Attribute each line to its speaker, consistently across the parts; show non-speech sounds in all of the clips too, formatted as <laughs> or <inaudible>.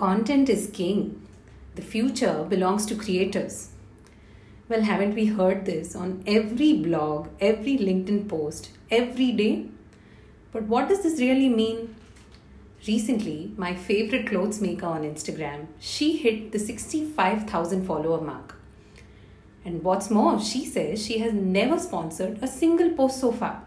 Speaker 1: Content is king. The future belongs to creators. Well, haven't we heard this on every blog, every LinkedIn post, every day? But what does this really mean? Recently, my favorite clothes maker on Instagram, she hit the 65,000 follower mark. And what's more, she says she has never sponsored a single post so far.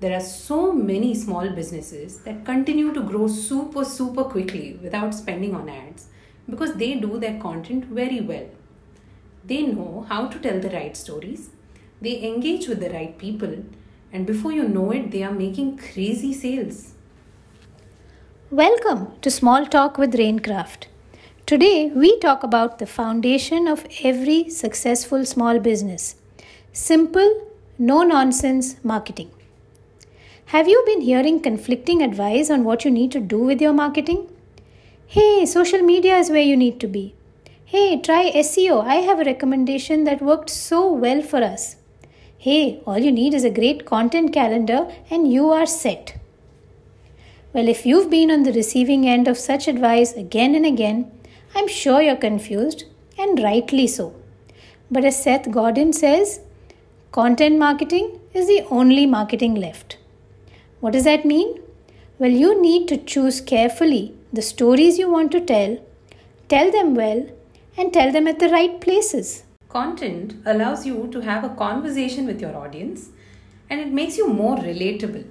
Speaker 1: There are so many small businesses that continue to grow super, super quickly without spending on ads because they do their content very well. They know how to tell the right stories, they engage with the right people, and before you know it, they are making crazy sales.
Speaker 2: Welcome to Small Talk with Rainkraft. Today we talk about the foundation of every successful small business simple, no nonsense marketing. Have you been hearing conflicting advice on what you need to do with your marketing? Hey, social media is where you need to be. Hey, try SEO. I have a recommendation that worked so well for us. Hey, all you need is a great content calendar and you are set. Well, if you've been on the receiving end of such advice again and again, I'm sure you're confused, and rightly so. But as Seth Godin says, content marketing is the only marketing left. What does that mean? Well, you need to choose carefully the stories you want to tell, tell them well, and tell them at the right places.
Speaker 1: Content allows you to have a conversation with your audience and it makes you more relatable.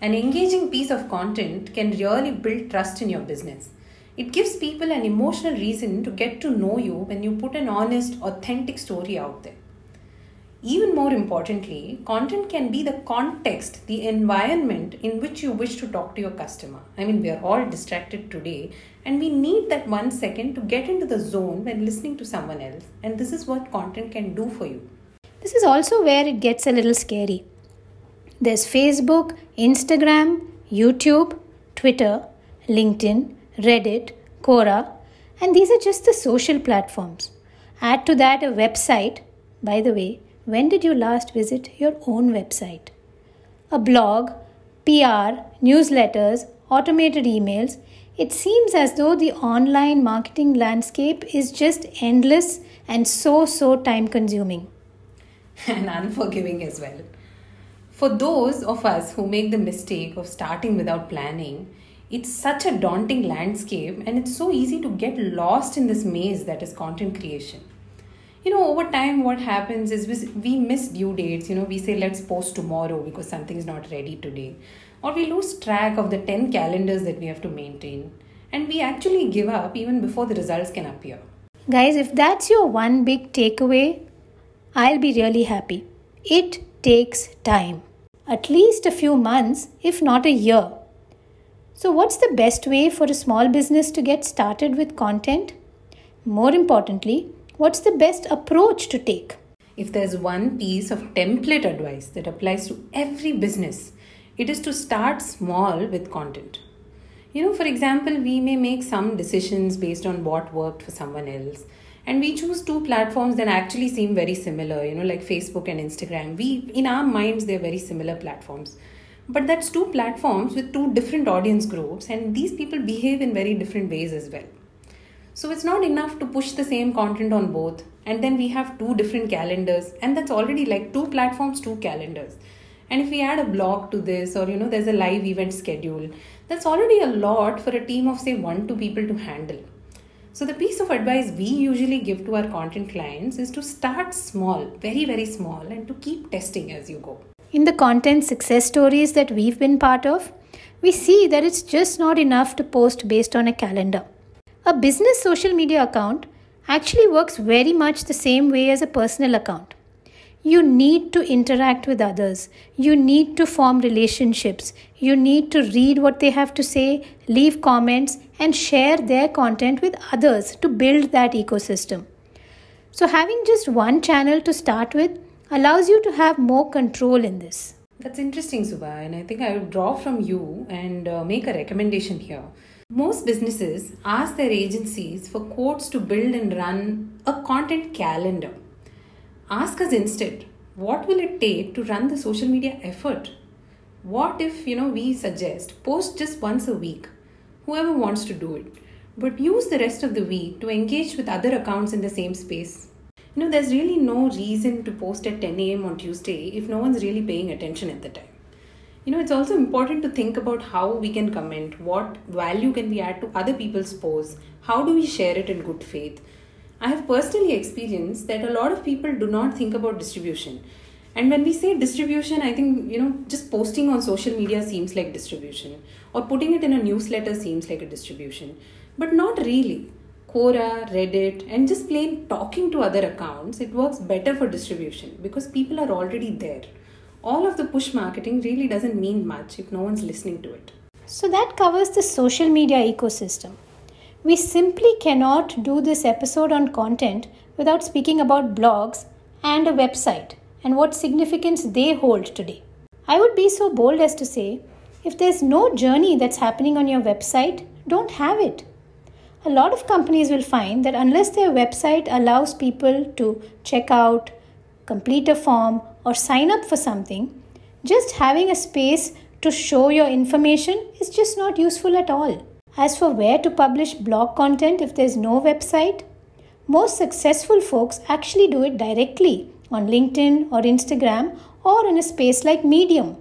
Speaker 1: An engaging piece of content can really build trust in your business. It gives people an emotional reason to get to know you when you put an honest, authentic story out there. Even more importantly, content can be the context, the environment in which you wish to talk to your customer. I mean, we are all distracted today, and we need that one second to get into the zone when listening to someone else. And this is what content can do for you.
Speaker 2: This is also where it gets a little scary. There's Facebook, Instagram, YouTube, Twitter, LinkedIn, Reddit, Quora, and these are just the social platforms. Add to that a website, by the way, when did you last visit your own website? A blog, PR, newsletters, automated emails. It seems as though the online marketing landscape is just endless and so, so time consuming. <laughs>
Speaker 1: and unforgiving as well. For those of us who make the mistake of starting without planning, it's such a daunting landscape and it's so easy to get lost in this maze that is content creation you know over time what happens is we miss due dates. You know we say let's post tomorrow because something is not ready today. Or we lose track of the 10 calendars that we have to maintain. And we actually give up even before the results can appear.
Speaker 2: Guys if that's your one big takeaway i'll be really happy. It takes time. At least a few months if not a year. So what's the best way for a small business to get started with content? More importantly What's the best approach to take?
Speaker 1: If there's one piece of template advice that applies to every business, it is to start small with content. You know, for example, we may make some decisions based on what worked for someone else. And we choose two platforms that actually seem very similar, you know, like Facebook and Instagram. We, in our minds, they're very similar platforms. But that's two platforms with two different audience groups, and these people behave in very different ways as well. So it's not enough to push the same content on both. And then we have two different calendars, and that's already like two platforms, two calendars. And if we add a blog to this, or you know, there's a live event schedule, that's already a lot for a team of say one, two people to handle. So, the piece of advice we usually give to our content clients is to start small, very, very small, and to keep testing as you go.
Speaker 2: In the content success stories that we've been part of, we see that it's just not enough to post based on a calendar. A business social media account actually works very much the same way as a personal account. You need to interact with others. You need to form relationships. You need to read what they have to say, leave comments, and share their content with others to build that ecosystem. So, having just one channel to start with allows you to have more control in this.
Speaker 1: That's interesting, Subha, and I think I would draw from you and uh, make a recommendation here. Most businesses ask their agencies for quotes to build and run a content calendar. Ask us instead, what will it take to run the social media effort? What if, you know, we suggest post just once a week? Whoever wants to do it. but use the rest of the week to engage with other accounts in the same space. You know, there's really no reason to post at 10 a.m. on Tuesday if no one's really paying attention at the time. You know, it's also important to think about how we can comment, what value can we add to other people's posts, how do we share it in good faith. I have personally experienced that a lot of people do not think about distribution. And when we say distribution, I think, you know, just posting on social media seems like distribution, or putting it in a newsletter seems like a distribution, but not really. Quora, Reddit, and just plain talking to other accounts, it works better for distribution because people are already there. All of the push marketing really doesn't mean much if no one's listening to it.
Speaker 2: So that covers the social media ecosystem. We simply cannot do this episode on content without speaking about blogs and a website and what significance they hold today. I would be so bold as to say if there's no journey that's happening on your website, don't have it. A lot of companies will find that unless their website allows people to check out, complete a form, or sign up for something, just having a space to show your information is just not useful at all. As for where to publish blog content if there's no website, most successful folks actually do it directly on LinkedIn or Instagram or in a space like Medium.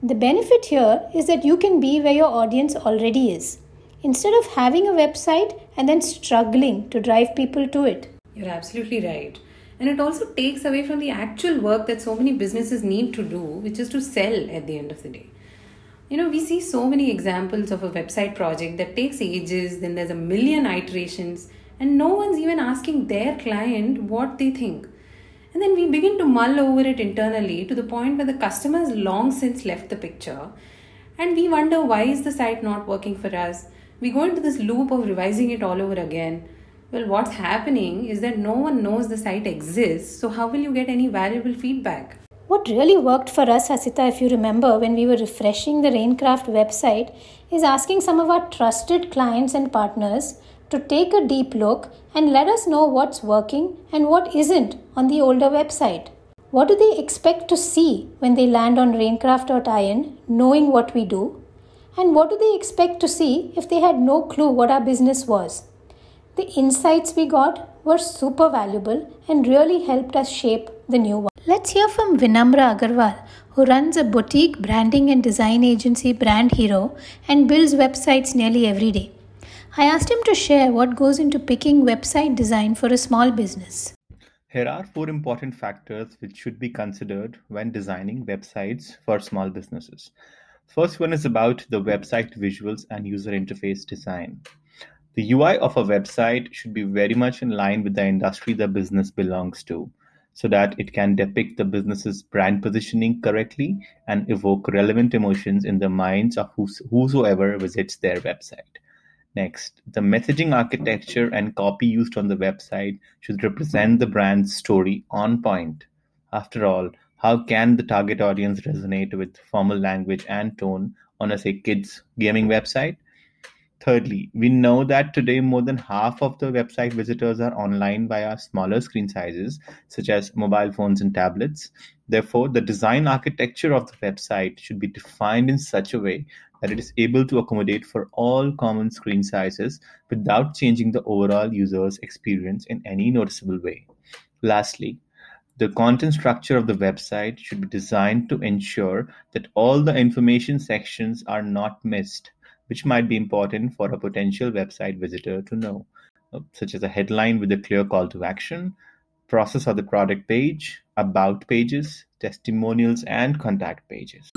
Speaker 2: The benefit here is that you can be where your audience already is instead of having a website and then struggling to drive people to it.
Speaker 1: You're absolutely right. And it also takes away from the actual work that so many businesses need to do, which is to sell at the end of the day. You know, we see so many examples of a website project that takes ages, then there's a million iterations, and no one's even asking their client what they think. And then we begin to mull over it internally to the point where the customer has long since left the picture. And we wonder why is the site not working for us? we go into this loop of revising it all over again. Well, what's happening is that no one knows the site exists, so how will you get any valuable feedback?
Speaker 2: What really worked for us, Asita, if you remember, when we were refreshing the Rainkraft website, is asking some of our trusted clients and partners to take a deep look and let us know what's working and what isn't on the older website. What do they expect to see when they land on rainkraft.in, knowing what we do? And what do they expect to see if they had no clue what our business was? The insights we got were super valuable and really helped us shape the new one. Let's hear from Vinamra Agarwal, who runs a boutique branding and design agency Brand Hero and builds websites nearly every day. I asked him to share what goes into picking website design for a small business.
Speaker 3: Here are four important factors which should be considered when designing websites for small businesses. First one is about the website visuals and user interface design. The UI of a website should be very much in line with the industry the business belongs to so that it can depict the business's brand positioning correctly and evoke relevant emotions in the minds of whosoever visits their website. Next, the messaging architecture and copy used on the website should represent the brand's story on point. After all, how can the target audience resonate with formal language and tone on a say kids gaming website? Thirdly, we know that today more than half of the website visitors are online via smaller screen sizes, such as mobile phones and tablets. Therefore, the design architecture of the website should be defined in such a way that it is able to accommodate for all common screen sizes without changing the overall user's experience in any noticeable way. Lastly, the content structure of the website should be designed to ensure that all the information sections are not missed, which might be important for a potential website visitor to know, uh, such as a headline with a clear call to action, process of the product page, about pages, testimonials, and contact pages.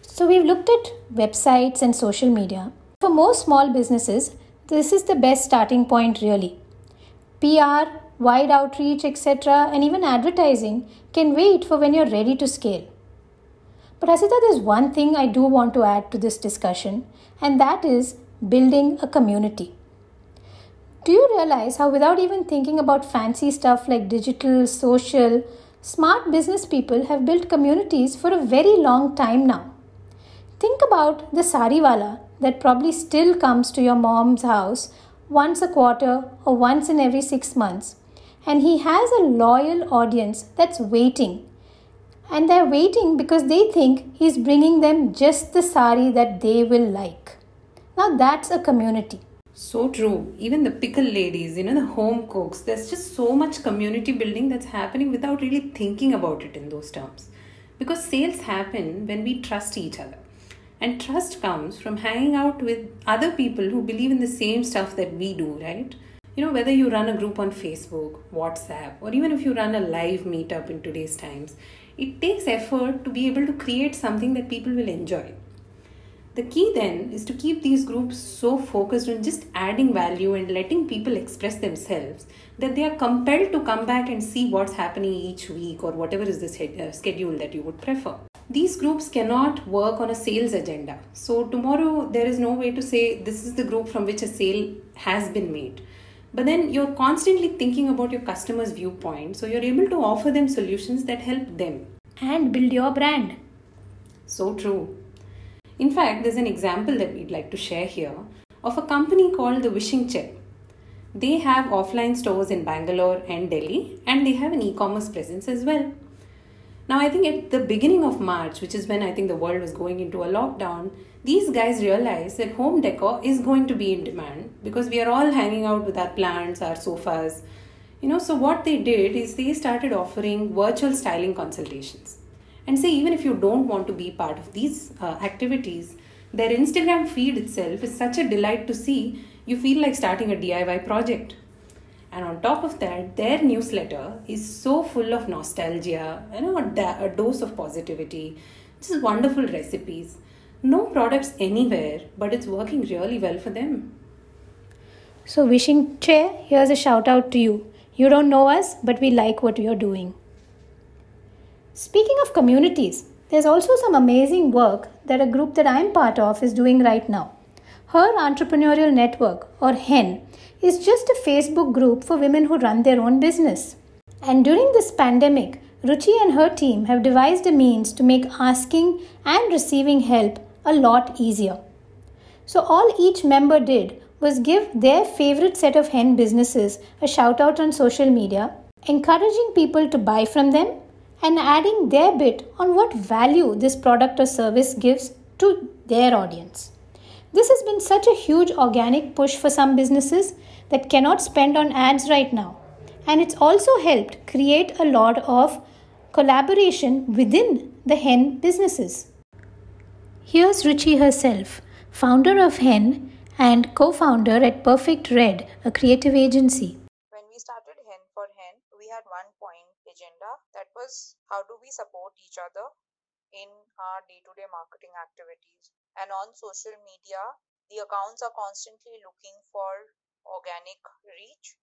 Speaker 2: So, we've looked at websites and social media. For most small businesses, this is the best starting point, really. PR, wide outreach, etc., and even advertising can wait for when you're ready to scale. But Hasita, there's one thing I do want to add to this discussion, and that is building a community. Do you realize how, without even thinking about fancy stuff like digital, social, smart business people have built communities for a very long time now? Think about the sariwala that probably still comes to your mom's house once a quarter or once in every six months and he has a loyal audience that's waiting. And they're waiting because they think he's bringing them just the sari that they will like. Now that's a community.
Speaker 1: So true. Even the pickle ladies, you know, the home cooks, there's just so much community building that's happening without really thinking about it in those terms. Because sales happen when we trust each other. And trust comes from hanging out with other people who believe in the same stuff that we do, right? You know, whether you run a group on Facebook, WhatsApp, or even if you run a live meetup in today's times, it takes effort to be able to create something that people will enjoy. The key then is to keep these groups so focused on just adding value and letting people express themselves that they are compelled to come back and see what's happening each week or whatever is the uh, schedule that you would prefer. These groups cannot work on a sales agenda. So, tomorrow there is no way to say this is the group from which a sale has been made. But then you're constantly thinking about your customer's viewpoint, so you're able to offer them solutions that help them.
Speaker 2: And build your brand.
Speaker 1: So true. In fact, there's an example that we'd like to share here of a company called the Wishing Chair. They have offline stores in Bangalore and Delhi, and they have an e commerce presence as well. Now, I think at the beginning of March, which is when I think the world was going into a lockdown, these guys realized that home decor is going to be in demand because we are all hanging out with our plants, our sofas. You know, so what they did is they started offering virtual styling consultations. And say even if you don't want to be part of these uh, activities their instagram feed itself is such a delight to see you feel like starting a diy project. And on top of that their newsletter is so full of nostalgia you know a, dose of positivity. Just wonderful recipes no products anywhere but it's working really well for them
Speaker 2: so wishing chair here's a shout out to you you don't know us but we like what you're doing Speaking of communities, there's also some amazing work that a group that I'm part of is doing right now. Her Entrepreneurial Network, or HEN, is just a Facebook group for women who run their own business. And during this pandemic, Ruchi and her team have devised a means to make asking and receiving help a lot easier. So, all each member did was give their favorite set of hen businesses a shout out on social media, encouraging people to buy from them and adding their bit on what value this product or service gives to their audience. This has been such a huge organic push for some businesses that cannot spend on ads right now. And it's also helped create a lot of collaboration within the Hen businesses. Here's Ruchi herself, founder of Hen and co founder at Perfect Red, a creative agency.
Speaker 4: When we started Hen for Hen, we had one point agenda. That was how do we support each other in our day-to-day marketing activities? And on social media the accounts are constantly looking for organic reach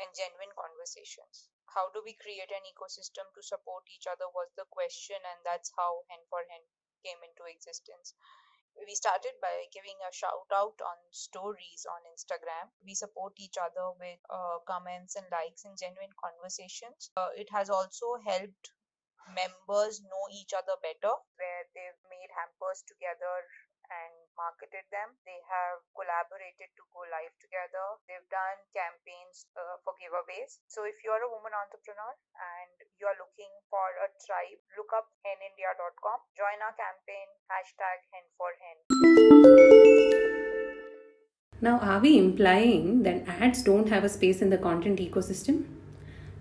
Speaker 4: and genuine conversations. How do we create an ecosystem to support each other was the question and that's how hen for hen came into existence we started by giving a shout out on stories on Instagram. We support each other with uh, comments and likes and genuine conversations. Uh, it has also helped members know each other better, where they've made hampers together and marketed them. They have collaborated to go live together. They've done campaigns uh, for giveaways. So if you're a woman entrepreneur and you're looking for a tribe, look up henindia.com, join our campaign, hashtag hen for hen.
Speaker 1: Now, are we implying that ads don't have a space in the content ecosystem?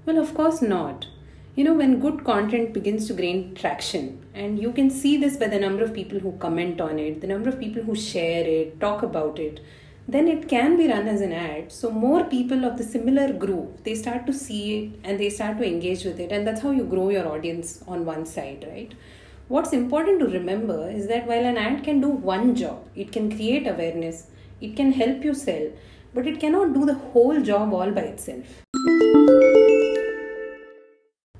Speaker 1: Well, of course not you know when good content begins to gain traction and you can see this by the number of people who comment on it the number of people who share it talk about it then it can be run as an ad. So more people of the similar group they start to see it and they start to engage with it and that's how you grow your audience on one side right? What's important to remember is that while an ad can do one job it can create awareness it can help you sell but it cannot do the whole job all by itself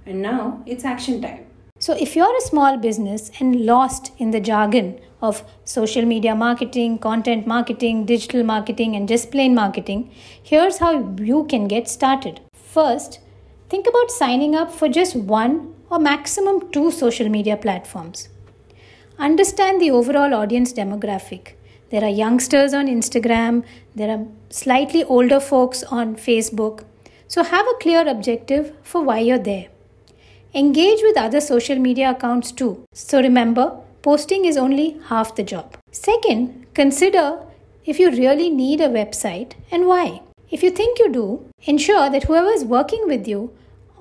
Speaker 1: and now it's action time.
Speaker 2: So, if you're a small business and lost in the jargon of social media marketing, content marketing, digital marketing, and just plain marketing, here's how you can get started. First, think about signing up for just one or maximum two social media platforms. Understand the overall audience demographic. There are youngsters on Instagram, there are slightly older folks on Facebook. So, have a clear objective for why you're there. Engage with other social media accounts too. So remember, posting is only half the job. Second, consider if you really need a website and why. If you think you do, ensure that whoever is working with you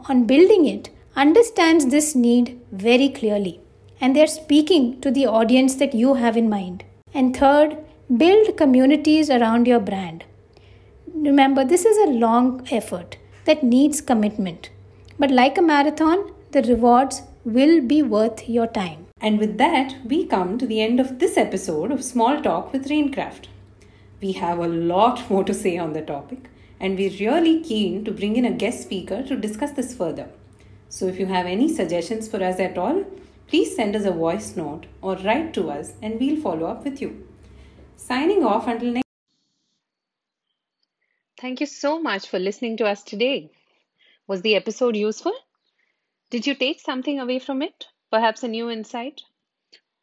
Speaker 2: on building it understands this need very clearly and they're speaking to the audience that you have in mind. And third, build communities around your brand. Remember, this is a long effort that needs commitment. But like a marathon, the rewards will be worth your time.
Speaker 5: And with that, we come to the end of this episode of Small Talk with Rainkraft. We have a lot <laughs> more to say on the topic, and we're really keen to bring in a guest speaker to discuss this further. So if you have any suggestions for us at all, please send us a voice note or write to us and we'll follow up with you. Signing off until next
Speaker 1: Thank you so much for listening to us today. Was the episode useful? Did you take something away from it? Perhaps a new insight?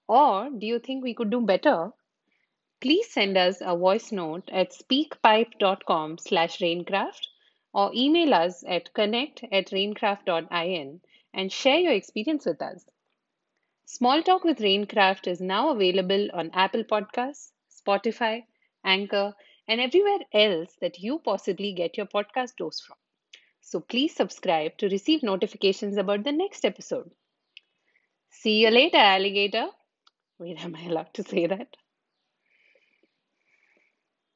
Speaker 1: Or do you think we could do better? Please send us a voice note at speakpipe.com slash rainkraft or email us at connect at rainkraft.in and share your experience with us. Small Talk with Rainkraft is now available on Apple Podcasts, Spotify, Anchor, and everywhere else that you possibly get your podcast dose from. So please subscribe to receive notifications about the next episode. See you later, alligator. Wait, am I allowed to say that?